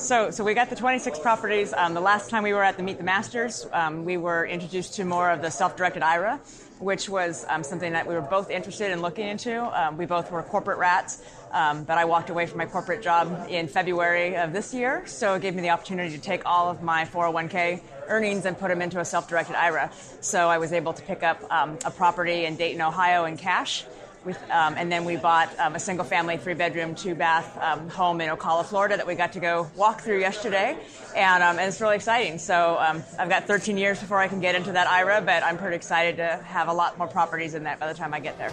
So, so we got the 26 properties. Um, the last time we were at the Meet the Masters, um, we were introduced to more of the self-directed IRA, which was um, something that we were both interested in looking into. Um, we both were corporate rats, um, but I walked away from my corporate job in February of this year, so it gave me the opportunity to take all of my 401k earnings and put them into a self-directed IRA. So I was able to pick up um, a property in Dayton, Ohio, in cash. Um, and then we bought um, a single family, three bedroom, two bath um, home in Ocala, Florida that we got to go walk through yesterday. And, um, and it's really exciting. So um, I've got 13 years before I can get into that IRA, but I'm pretty excited to have a lot more properties in that by the time I get there.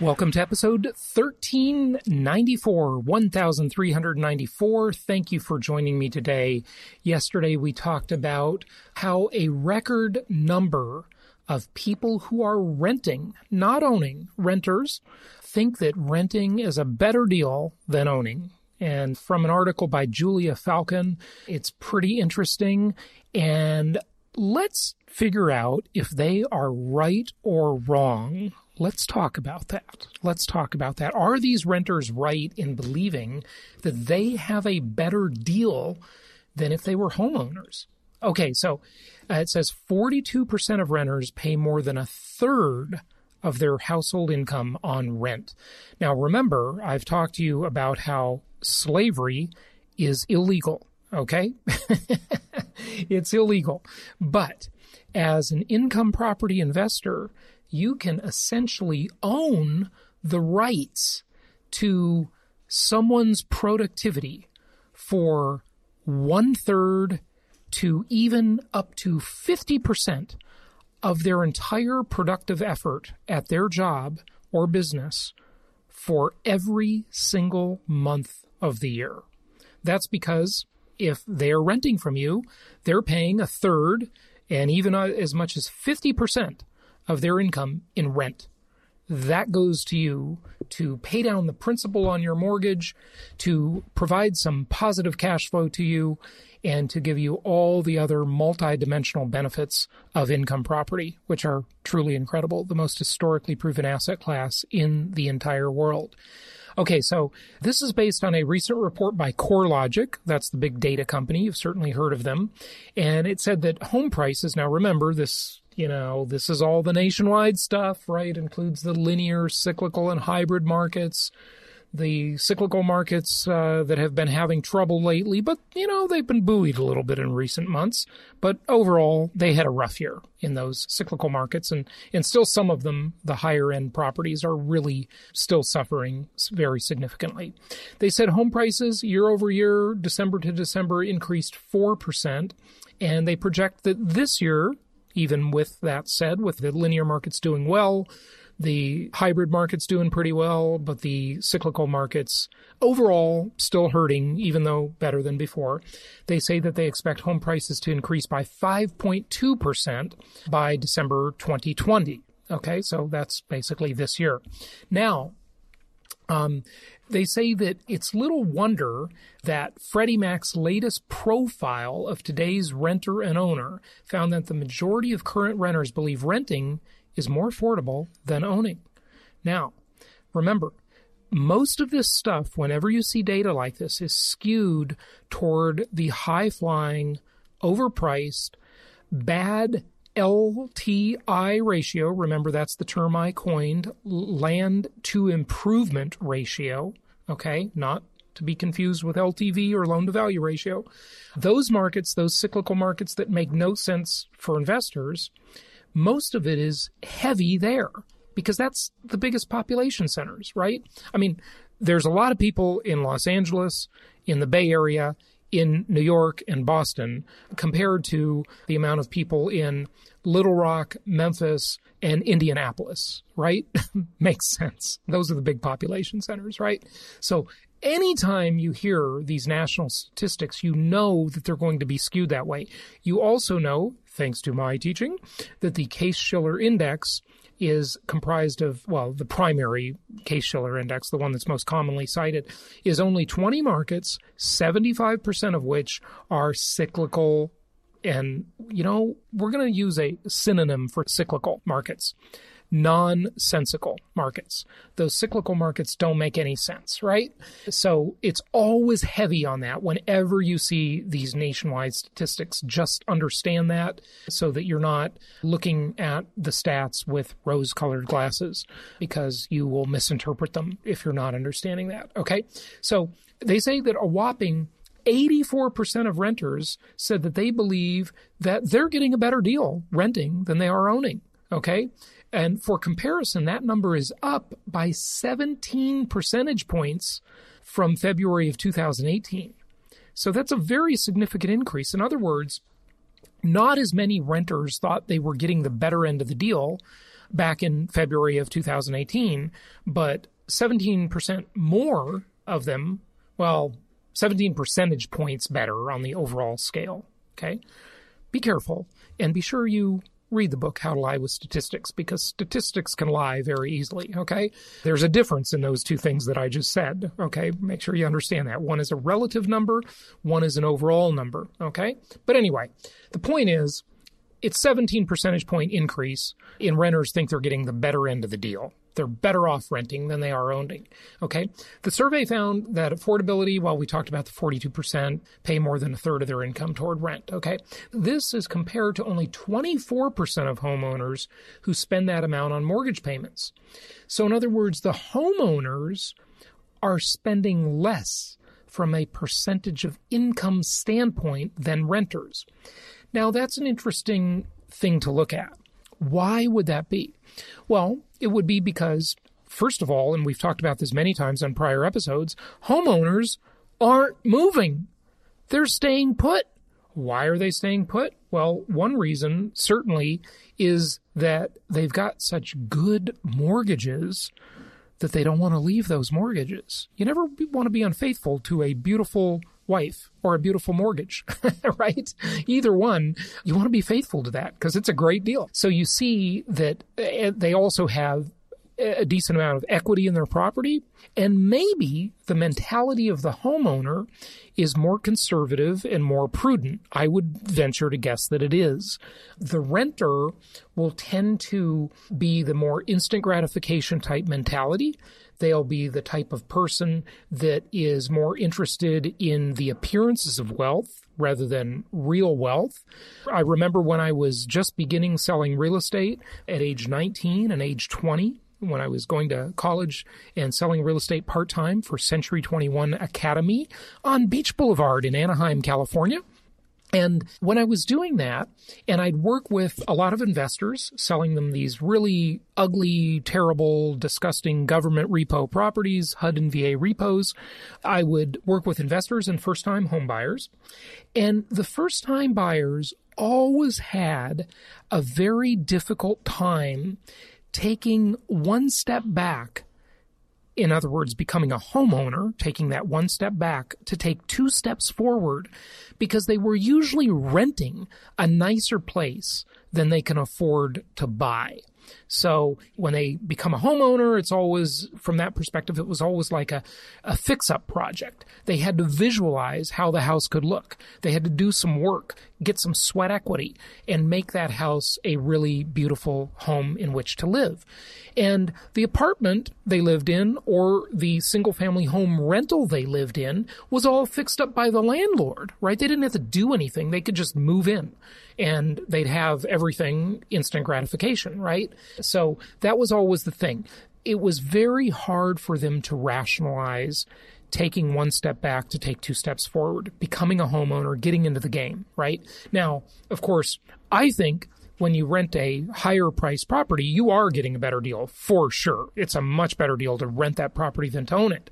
Welcome to episode 1394, 1394. Thank you for joining me today. Yesterday we talked about how a record number of people who are renting, not owning, renters, think that renting is a better deal than owning. And from an article by Julia Falcon, it's pretty interesting. And let's figure out if they are right or wrong Let's talk about that. Let's talk about that. Are these renters right in believing that they have a better deal than if they were homeowners? Okay, so uh, it says 42% of renters pay more than a third of their household income on rent. Now, remember, I've talked to you about how slavery is illegal, okay? it's illegal. But as an income property investor, you can essentially own the rights to someone's productivity for one third to even up to 50% of their entire productive effort at their job or business for every single month of the year. That's because if they're renting from you, they're paying a third and even uh, as much as 50% of their income in rent. That goes to you to pay down the principal on your mortgage, to provide some positive cash flow to you, and to give you all the other multi-dimensional benefits of income property, which are truly incredible, the most historically proven asset class in the entire world. Okay, so this is based on a recent report by CoreLogic. That's the big data company. You've certainly heard of them. And it said that home prices, now remember, this you know, this is all the nationwide stuff, right? Includes the linear, cyclical, and hybrid markets, the cyclical markets uh, that have been having trouble lately, but, you know, they've been buoyed a little bit in recent months. But overall, they had a rough year in those cyclical markets, and, and still some of them, the higher end properties, are really still suffering very significantly. They said home prices year over year, December to December, increased 4%. And they project that this year, even with that said, with the linear markets doing well, the hybrid market's doing pretty well, but the cyclical markets overall still hurting, even though better than before. They say that they expect home prices to increase by 5.2% by December 2020. Okay, so that's basically this year. Now, um, they say that it's little wonder that Freddie Mac's latest profile of today's renter and owner found that the majority of current renters believe renting is more affordable than owning. Now, remember, most of this stuff, whenever you see data like this, is skewed toward the high flying, overpriced, bad LTI ratio. Remember, that's the term I coined land to improvement ratio. Okay, not to be confused with LTV or loan to value ratio. Those markets, those cyclical markets that make no sense for investors, most of it is heavy there because that's the biggest population centers, right? I mean, there's a lot of people in Los Angeles, in the Bay Area, in New York and Boston compared to the amount of people in Little Rock, Memphis, and Indianapolis, right? Makes sense. Those are the big population centers, right? So anytime you hear these national statistics, you know that they're going to be skewed that way. You also know, thanks to my teaching, that the Case Shiller Index is comprised of, well, the primary Case Shiller Index, the one that's most commonly cited, is only 20 markets, 75% of which are cyclical. And, you know, we're going to use a synonym for cyclical markets nonsensical markets. Those cyclical markets don't make any sense, right? So it's always heavy on that whenever you see these nationwide statistics. Just understand that so that you're not looking at the stats with rose colored glasses because you will misinterpret them if you're not understanding that. Okay. So they say that a whopping 84% of renters said that they believe that they're getting a better deal renting than they are owning. Okay. And for comparison, that number is up by 17 percentage points from February of 2018. So that's a very significant increase. In other words, not as many renters thought they were getting the better end of the deal back in February of 2018, but 17% more of them, well, 17 percentage points better on the overall scale. Okay. Be careful and be sure you read the book How to Lie with Statistics because statistics can lie very easily, okay? There's a difference in those two things that I just said, okay? Make sure you understand that. One is a relative number, one is an overall number, okay? But anyway, the point is it's 17 percentage point increase in renters think they're getting the better end of the deal. They're better off renting than they are owning. Okay. The survey found that affordability, while we talked about the 42% pay more than a third of their income toward rent. Okay. This is compared to only 24% of homeowners who spend that amount on mortgage payments. So in other words, the homeowners are spending less from a percentage of income standpoint than renters. Now that's an interesting thing to look at. Why would that be? Well, it would be because, first of all, and we've talked about this many times on prior episodes, homeowners aren't moving. They're staying put. Why are they staying put? Well, one reason certainly is that they've got such good mortgages that they don't want to leave those mortgages. You never want to be unfaithful to a beautiful wife or a beautiful mortgage, right? Either one, you want to be faithful to that because it's a great deal. So you see that eh, they also have a decent amount of equity in their property. And maybe the mentality of the homeowner is more conservative and more prudent. I would venture to guess that it is. The renter will tend to be the more instant gratification type mentality. They'll be the type of person that is more interested in the appearances of wealth rather than real wealth. I remember when I was just beginning selling real estate at age 19 and age 20 when I was going to college and selling real estate part time for Century 21 Academy on Beach Boulevard in Anaheim, California. And when I was doing that, and I'd work with a lot of investors selling them these really ugly, terrible, disgusting government repo properties, HUD and VA repos, I would work with investors and first time home buyers. And the first time buyers always had a very difficult time taking one step back, in other words, becoming a homeowner, taking that one step back to take two steps forward because they were usually renting a nicer place than they can afford to buy. So when they become a homeowner, it's always, from that perspective, it was always like a, a fix up project. They had to visualize how the house could look. They had to do some work, get some sweat equity and make that house a really beautiful home in which to live. And the apartment they lived in or the single family home rental they lived in was all fixed up by the landlord, right? They didn't have to do anything. They could just move in and they'd have everything instant gratification, right? So that was always the thing. It was very hard for them to rationalize taking one step back to take two steps forward, becoming a homeowner, getting into the game, right? Now, of course, I think when you rent a higher price property, you are getting a better deal for sure. It's a much better deal to rent that property than to own it.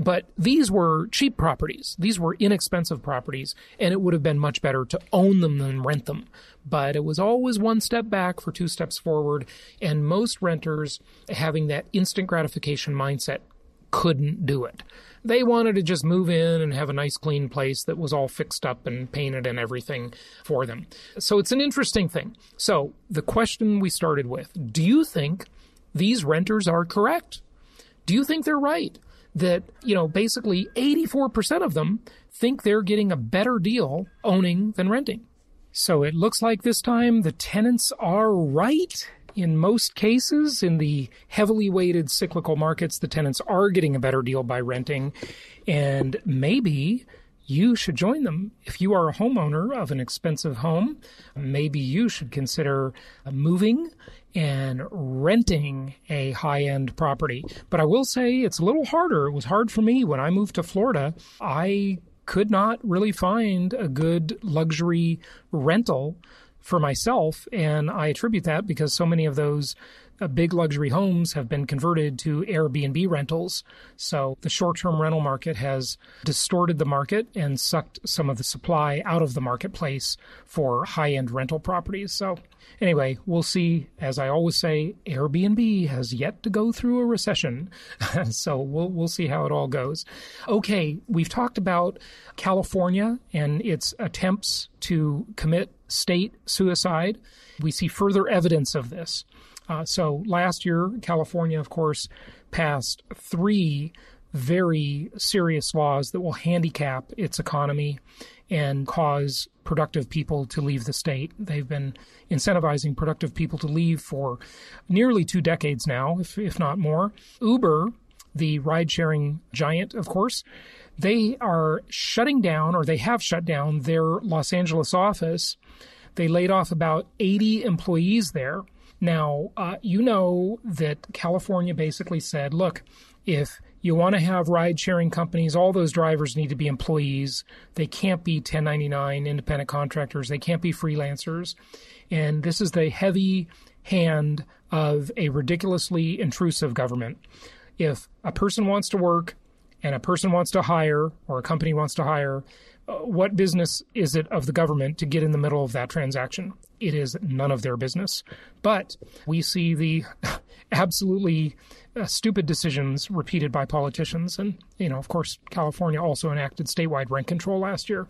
But these were cheap properties. These were inexpensive properties, and it would have been much better to own them than rent them. But it was always one step back for two steps forward, and most renters having that instant gratification mindset couldn't do it. They wanted to just move in and have a nice clean place that was all fixed up and painted and everything for them. So it's an interesting thing. So the question we started with, do you think these renters are correct? Do you think they're right? That, you know, basically 84% of them think they're getting a better deal owning than renting. So it looks like this time the tenants are right in most cases, in the heavily weighted cyclical markets, the tenants are getting a better deal by renting. And maybe you should join them. If you are a homeowner of an expensive home, maybe you should consider moving and renting a high end property. But I will say it's a little harder. It was hard for me when I moved to Florida. I could not really find a good luxury rental for myself, and I attribute that because so many of those Uh, big luxury homes have been converted to Airbnb rentals. So the short term rental market has distorted the market and sucked some of the supply out of the marketplace for high end rental properties. So, anyway, we'll see. As I always say, Airbnb has yet to go through a recession. so we'll, we'll see how it all goes. Okay, we've talked about California and its attempts to commit state suicide. We see further evidence of this. Uh, so last year, California, of course, passed three very serious laws that will handicap its economy and cause productive people to leave the state. They've been incentivizing productive people to leave for nearly two decades now, if, if not more. Uber, the ride sharing giant, of course, they are shutting down, or they have shut down, their Los Angeles office. They laid off about 80 employees there. Now, uh, you know that California basically said, look, if you want to have ride sharing companies, all those drivers need to be employees. They can't be 1099 independent contractors. They can't be freelancers. And this is the heavy hand of a ridiculously intrusive government. If a person wants to work and a person wants to hire or a company wants to hire, uh, what business is it of the government to get in the middle of that transaction? It is none of their business. But we see the absolutely uh, stupid decisions repeated by politicians. And, you know, of course, California also enacted statewide rent control last year.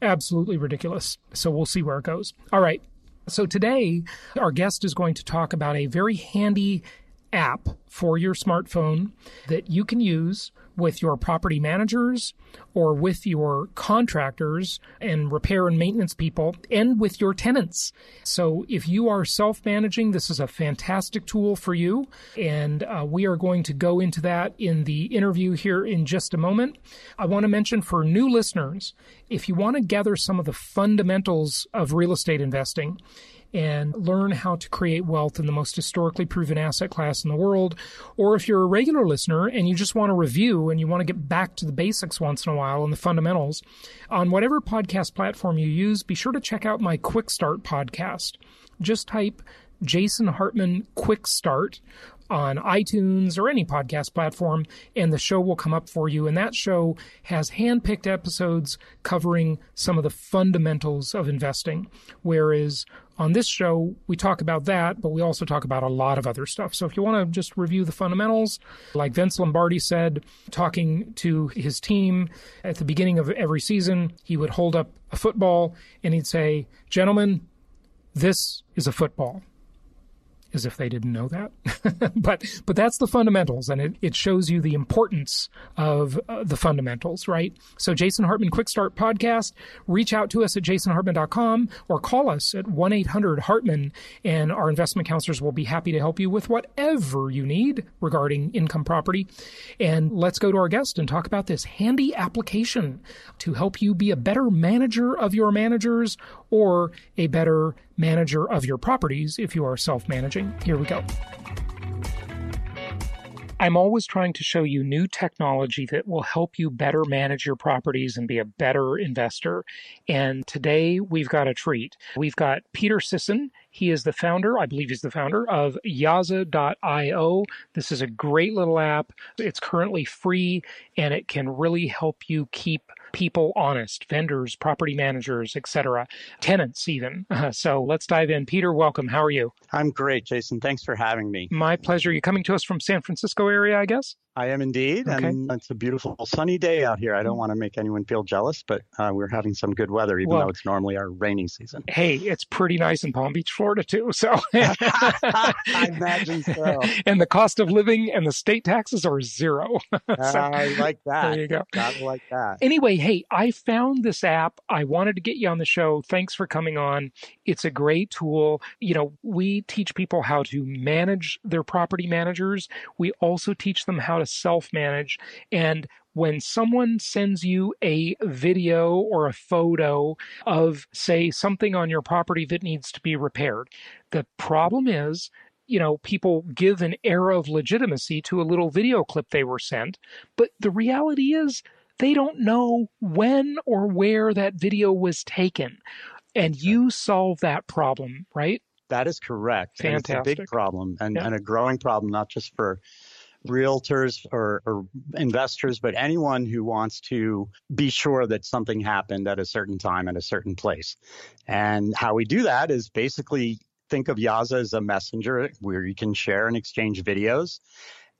Absolutely ridiculous. So we'll see where it goes. All right. So today, our guest is going to talk about a very handy app for your smartphone that you can use with your property managers or with your contractors and repair and maintenance people and with your tenants. So if you are self managing, this is a fantastic tool for you. And uh, we are going to go into that in the interview here in just a moment. I want to mention for new listeners, if you want to gather some of the fundamentals of real estate investing, and learn how to create wealth in the most historically proven asset class in the world. Or if you're a regular listener and you just want to review and you want to get back to the basics once in a while and the fundamentals, on whatever podcast platform you use, be sure to check out my Quick Start podcast. Just type Jason Hartman Quick Start on iTunes or any podcast platform, and the show will come up for you. And that show has handpicked episodes covering some of the fundamentals of investing. Whereas on this show, we talk about that, but we also talk about a lot of other stuff. So if you want to just review the fundamentals, like Vince Lombardi said, talking to his team at the beginning of every season, he would hold up a football and he'd say, Gentlemen, this is a football. As if they didn't know that. but but that's the fundamentals, and it, it shows you the importance of uh, the fundamentals, right? So Jason Hartman Quick Start Podcast, reach out to us at jasonhartman.com or call us at 1-800-HARTMAN, and our investment counselors will be happy to help you with whatever you need regarding income property. And let's go to our guest and talk about this handy application to help you be a better manager of your managers or a better manager of your properties if you are self managing. Here we go. I'm always trying to show you new technology that will help you better manage your properties and be a better investor. And today we've got a treat. We've got Peter Sisson. He is the founder, I believe he's the founder of Yaza.io. This is a great little app. It's currently free and it can really help you keep people honest, vendors, property managers, etc., tenants even. Uh, so let's dive in. Peter, welcome. How are you? I'm great, Jason. Thanks for having me. My pleasure. You're coming to us from San Francisco area, I guess? I am indeed, okay. and it's a beautiful sunny day out here. I don't want to make anyone feel jealous, but uh, we're having some good weather, even well, though it's normally our rainy season. Hey, it's pretty nice in Palm Beach, Florida, too. So I imagine so. And the cost of living and the state taxes are zero. so, I like that. There you go. Gotta like that. Anyway, hey, I found this app. I wanted to get you on the show. Thanks for coming on. It's a great tool. You know, we teach people how to manage their property managers. We also teach them how to self manage. And when someone sends you a video or a photo of, say, something on your property that needs to be repaired, the problem is you know, people give an air of legitimacy to a little video clip they were sent. But the reality is, they don't know when or where that video was taken. And you solve that problem, right? That is correct. Fantastic. And it's a big problem and, yeah. and a growing problem, not just for realtors or, or, investors, but anyone who wants to be sure that something happened at a certain time at a certain place. And how we do that is basically think of Yaza as a messenger where you can share and exchange videos.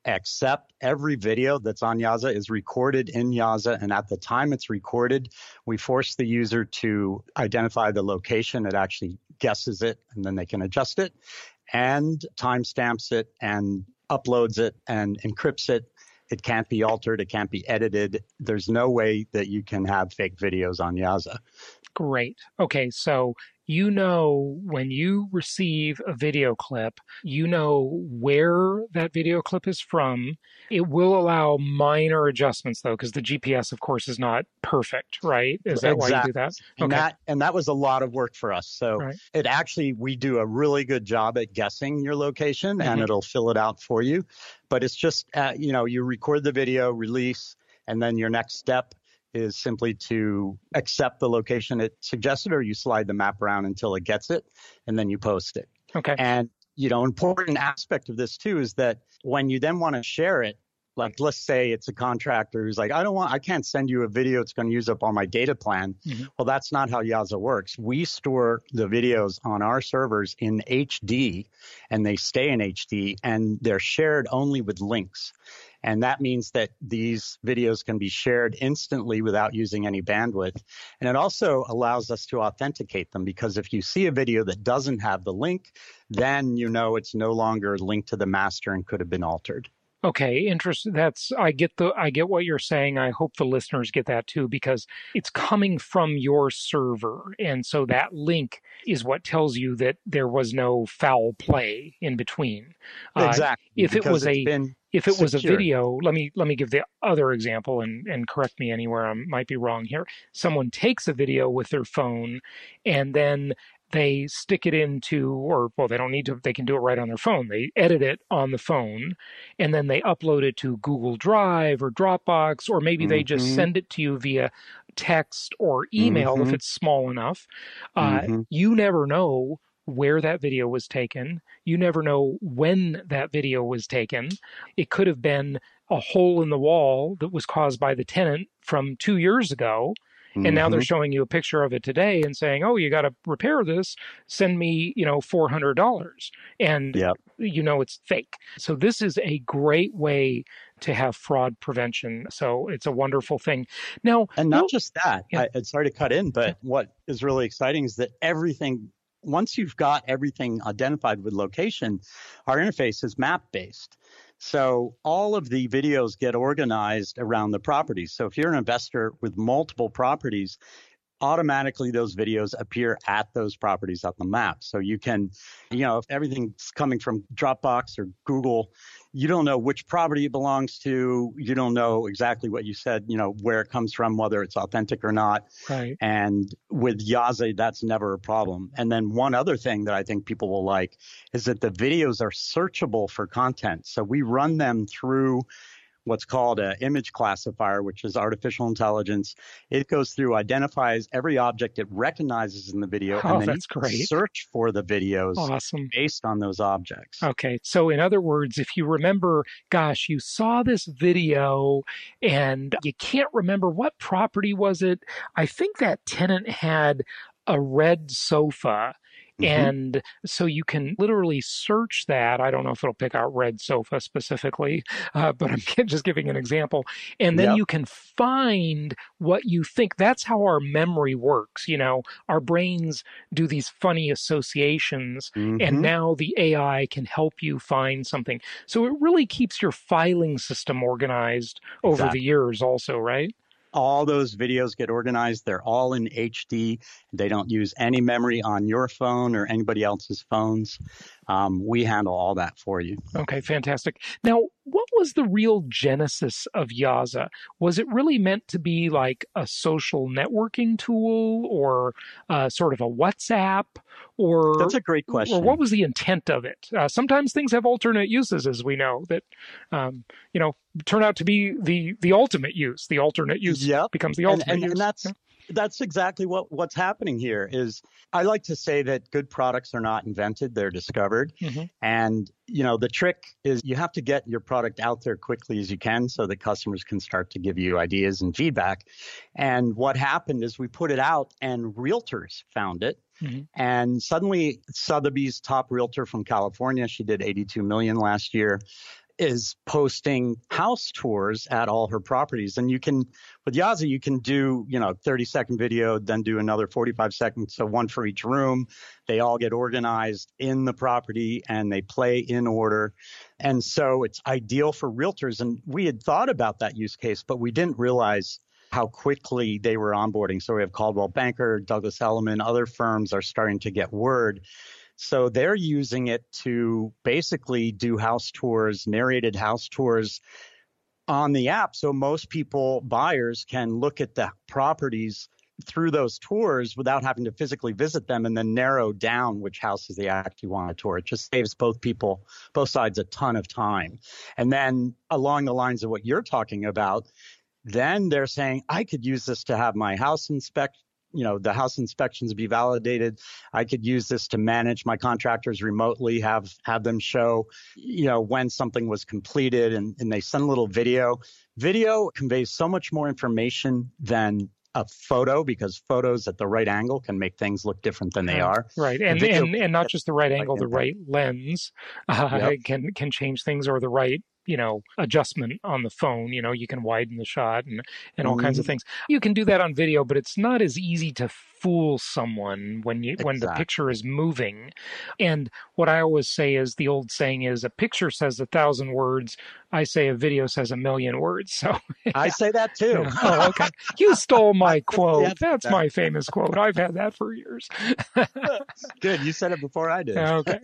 Except every video that's on Yaza is recorded in Yaza. And at the time it's recorded, we force the user to identify the location. It actually guesses it and then they can adjust it and timestamps it and uploads it and encrypts it. It can't be altered. It can't be edited. There's no way that you can have fake videos on Yaza. Great. Okay, so you know when you receive a video clip, you know where that video clip is from. It will allow minor adjustments though, because the GPS, of course, is not perfect, right? Is that exactly. why you do that? And okay. that and that was a lot of work for us. So right. it actually we do a really good job at guessing your location, mm-hmm. and it'll fill it out for you. But it's just uh, you know you record the video, release, and then your next step is simply to accept the location it suggested, or you slide the map around until it gets it, and then you post it. Okay. And you know, important aspect of this too is that when you then want to share it, like let's say it's a contractor who's like, I don't want, I can't send you a video. It's going to use up all my data plan. Mm-hmm. Well, that's not how Yaza works. We store the videos on our servers in HD and they stay in HD and they're shared only with links. And that means that these videos can be shared instantly without using any bandwidth. And it also allows us to authenticate them because if you see a video that doesn't have the link, then you know it's no longer linked to the master and could have been altered. Okay, interesting. That's I get the I get what you're saying. I hope the listeners get that too because it's coming from your server, and so that link is what tells you that there was no foul play in between. Exactly. Uh, if it was a if it was a video, let me let me give the other example and and correct me anywhere I might be wrong here. Someone takes a video with their phone and then they stick it into or well they don't need to they can do it right on their phone they edit it on the phone and then they upload it to google drive or dropbox or maybe mm-hmm. they just mm-hmm. send it to you via text or email mm-hmm. if it's small enough uh, mm-hmm. you never know where that video was taken you never know when that video was taken it could have been a hole in the wall that was caused by the tenant from two years ago and mm-hmm. now they're mm-hmm. showing you a picture of it today and saying, "Oh, you got to repair this. Send me, you know, four hundred dollars." And yep. you know it's fake. So this is a great way to have fraud prevention. So it's a wonderful thing. Now, and not just that. Yeah. I, sorry to cut in, but what is really exciting is that everything once you've got everything identified with location, our interface is map based. So all of the videos get organized around the properties. So if you're an investor with multiple properties, automatically those videos appear at those properties on the map. So you can, you know, if everything's coming from Dropbox or Google, you don't know which property it belongs to. You don't know exactly what you said, you know, where it comes from, whether it's authentic or not. Right. And with Yaza, that's never a problem. And then one other thing that I think people will like is that the videos are searchable for content. So we run them through what's called an image classifier, which is artificial intelligence. It goes through, identifies every object it recognizes in the video, oh, and then that's great. search for the videos awesome. based on those objects. Okay. So, in other words, if you remember, gosh, you saw this video and you can't remember what property was it, I think that tenant had a red sofa Mm-hmm. And so you can literally search that. I don't know if it'll pick out red sofa specifically, uh, but I'm just giving an example. And then yep. you can find what you think. That's how our memory works. You know, our brains do these funny associations, mm-hmm. and now the AI can help you find something. So it really keeps your filing system organized over exactly. the years, also, right? All those videos get organized. They're all in HD. They don't use any memory on your phone or anybody else's phones. Um, we handle all that for you. Okay, fantastic. Now, what was the real genesis of Yaza? Was it really meant to be like a social networking tool or uh, sort of a WhatsApp? Or that's a great question. Or what was the intent of it? Uh, sometimes things have alternate uses, as we know that um, you know turn out to be the the ultimate use. The alternate use yep. becomes the ultimate and, and, use. And that's yeah that's exactly what what's happening here is I like to say that good products are not invented, they're discovered. Mm-hmm. And you know, the trick is you have to get your product out there quickly as you can so that customers can start to give you ideas and feedback. And what happened is we put it out and realtors found it. Mm-hmm. And suddenly Sotheby's top realtor from California, she did 82 million last year is posting house tours at all her properties. And you can, with Yaza, you can do, you know, 30 second video, then do another 45 seconds. So one for each room. They all get organized in the property and they play in order. And so it's ideal for realtors. And we had thought about that use case, but we didn't realize how quickly they were onboarding. So we have Coldwell Banker, Douglas Elliman, other firms are starting to get word so they're using it to basically do house tours, narrated house tours on the app. So most people, buyers, can look at the properties through those tours without having to physically visit them and then narrow down which houses they actually want to tour. It just saves both people, both sides a ton of time. And then along the lines of what you're talking about, then they're saying, I could use this to have my house inspect you know the house inspections be validated. I could use this to manage my contractors remotely have have them show you know when something was completed and, and they send a little video. Video conveys so much more information than a photo because photos at the right angle can make things look different than they are. Right, and and, and, and not just the right angle, the right lens uh, yep. can can change things, or the right you know adjustment on the phone you know you can widen the shot and and all mm-hmm. kinds of mm-hmm. things you can do that on video but it's not as easy to fool someone when you exactly. when the picture is moving. And what i always say is the old saying is a picture says a thousand words i say a video says a million words. So yeah. i say that too. Oh okay. You stole my quote. That's my famous quote. I've had that for years. Good. You said it before i did. Okay.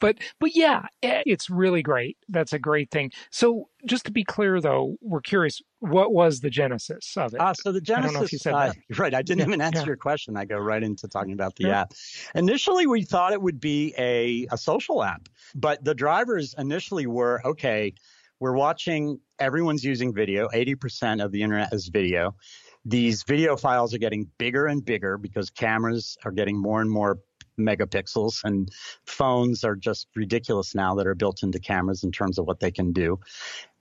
But but yeah eh, it's really great. That's a great thing. So, just to be clear, though, we're curious. What was the genesis of it? Ah, so the genesis. I don't know if you said uh, that. Right. I didn't yeah, even answer yeah. your question. I go right into talking about the yeah. app. Initially, we thought it would be a a social app, but the drivers initially were okay. We're watching. Everyone's using video. Eighty percent of the internet is video these video files are getting bigger and bigger because cameras are getting more and more megapixels and phones are just ridiculous now that are built into cameras in terms of what they can do.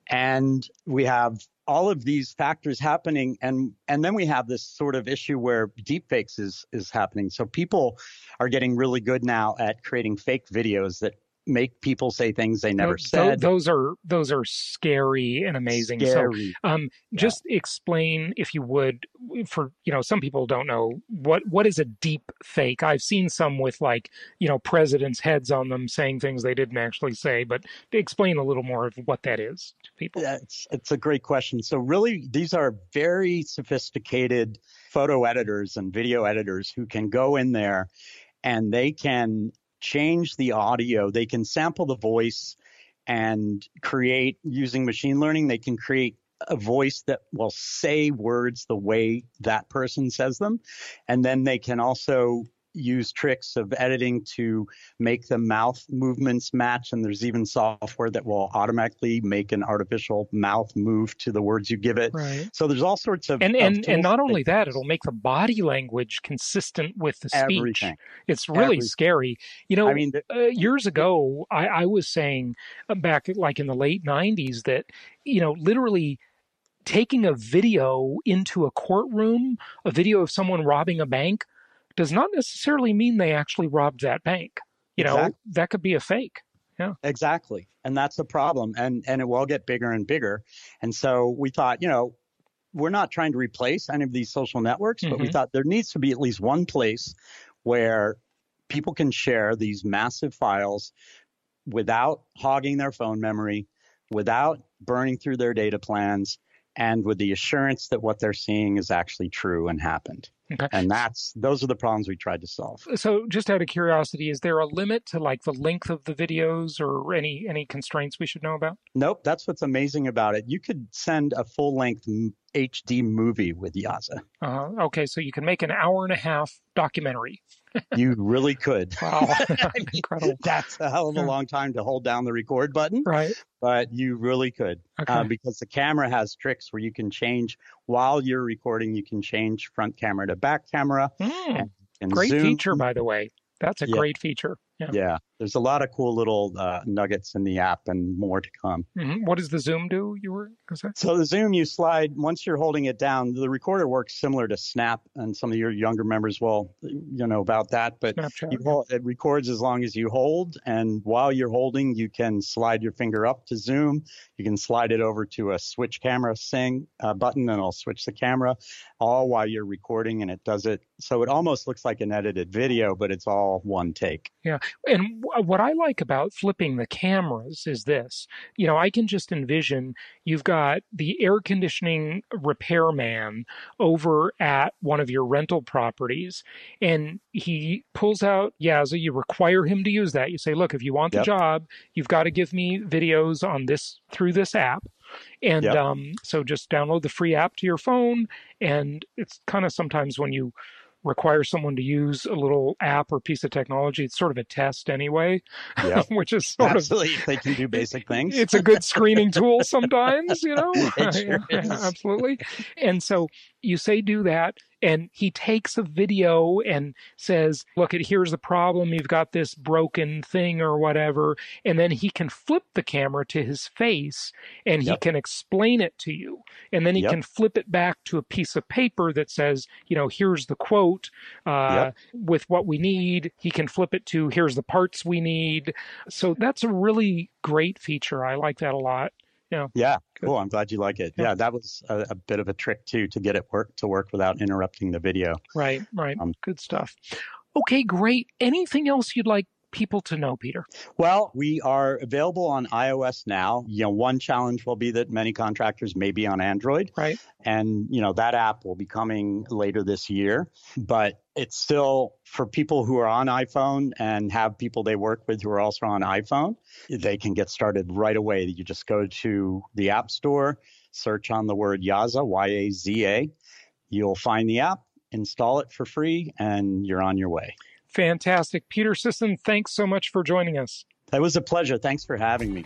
And we have all of these factors happening and and then we have this sort of issue where deepfakes is is happening. So people are getting really good now at creating fake videos that make people say things they never said. Those are those are scary and amazing. Scary. So, um, just yeah. explain, if you would, for you know, some people don't know what what is a deep fake. I've seen some with like you know presidents' heads on them saying things they didn't actually say, but explain a little more of what that is to people. Yeah, it's it's a great question. So really, these are very sophisticated photo editors and video editors who can go in there and they can change the audio. They can sample the voice and create using machine learning. They can create a voice that will say words the way that person says them. And then they can also use tricks of editing to make the mouth movements match. And there's even software that will automatically make an artificial mouth move to the words you give it. Right. So there's all sorts of and and, and not only that, it'll make the body language consistent with the speech. Everything. It's really Everything. scary. You know, I mean, uh, years ago, I, I was saying uh, back like in the late '90s that you know literally taking a video into a courtroom, a video of someone robbing a bank, does not necessarily mean they actually robbed that bank. You know, exactly. that could be a fake. Yeah. Exactly. And that's the problem. And and it will get bigger and bigger. And so we thought, you know, we're not trying to replace any of these social networks, mm-hmm. but we mm-hmm. thought there needs to be at least one place where people can share these massive files without hogging their phone memory, without burning through their data plans, and with the assurance that what they're seeing is actually true and happened. Okay. And that's those are the problems we tried to solve. So just out of curiosity, is there a limit to like the length of the videos or any any constraints we should know about? Nope, that's what's amazing about it. You could send a full length HD movie with Yaza. Uh, okay, so you can make an hour and a half documentary. You really could. Wow, incredible! That's a hell of a long time to hold down the record button. Right. But you really could, uh, okay. uh, because the camera has tricks where you can change while you're recording. You can change front camera to back camera. Mm, and, and Great zoom. feature, by the way. That's a yeah. great feature. Yeah. yeah. There's a lot of cool little uh, nuggets in the app and more to come. Mm-hmm. What does the Zoom do? You were so the Zoom you slide once you're holding it down. The recorder works similar to Snap, and some of your younger members will you know about that. But hold, it records as long as you hold, and while you're holding, you can slide your finger up to zoom. You can slide it over to a switch camera sing uh, button, and it'll switch the camera, all while you're recording, and it does it so it almost looks like an edited video, but it's all one take. Yeah, and what I like about flipping the cameras is this. You know, I can just envision you've got the air conditioning repairman over at one of your rental properties, and he pulls out Yaza. You require him to use that. You say, look, if you want the yep. job, you've got to give me videos on this through this app. And yep. um, so just download the free app to your phone. And it's kind of sometimes when you require someone to use a little app or piece of technology. It's sort of a test anyway, yeah. which is sort Absolutely. of they can do basic things. It's a good screening tool sometimes, you know. Sure Absolutely. And so you say do that and he takes a video and says look at here's the problem you've got this broken thing or whatever and then he can flip the camera to his face and yep. he can explain it to you and then he yep. can flip it back to a piece of paper that says you know here's the quote uh, yep. with what we need he can flip it to here's the parts we need so that's a really great feature i like that a lot yeah. Yeah. Cool. I'm glad you like it. Yeah, yeah that was a, a, bit of a trick too to get it work to work without interrupting the video. Right. Right. Um, Good stuff. Okay, great. Anything else you'd like people to know, Peter? Well, we are available on iOS now. You know, one challenge will be that many contractors may be on Android. Right. And, you know, that app will be coming later this year. But it's still for people who are on iPhone and have people they work with who are also on iPhone, they can get started right away. You just go to the App Store, search on the word Yaza, Y A Z A. You'll find the app, install it for free, and you're on your way. Fantastic. Peter Sisson, thanks so much for joining us. It was a pleasure. Thanks for having me.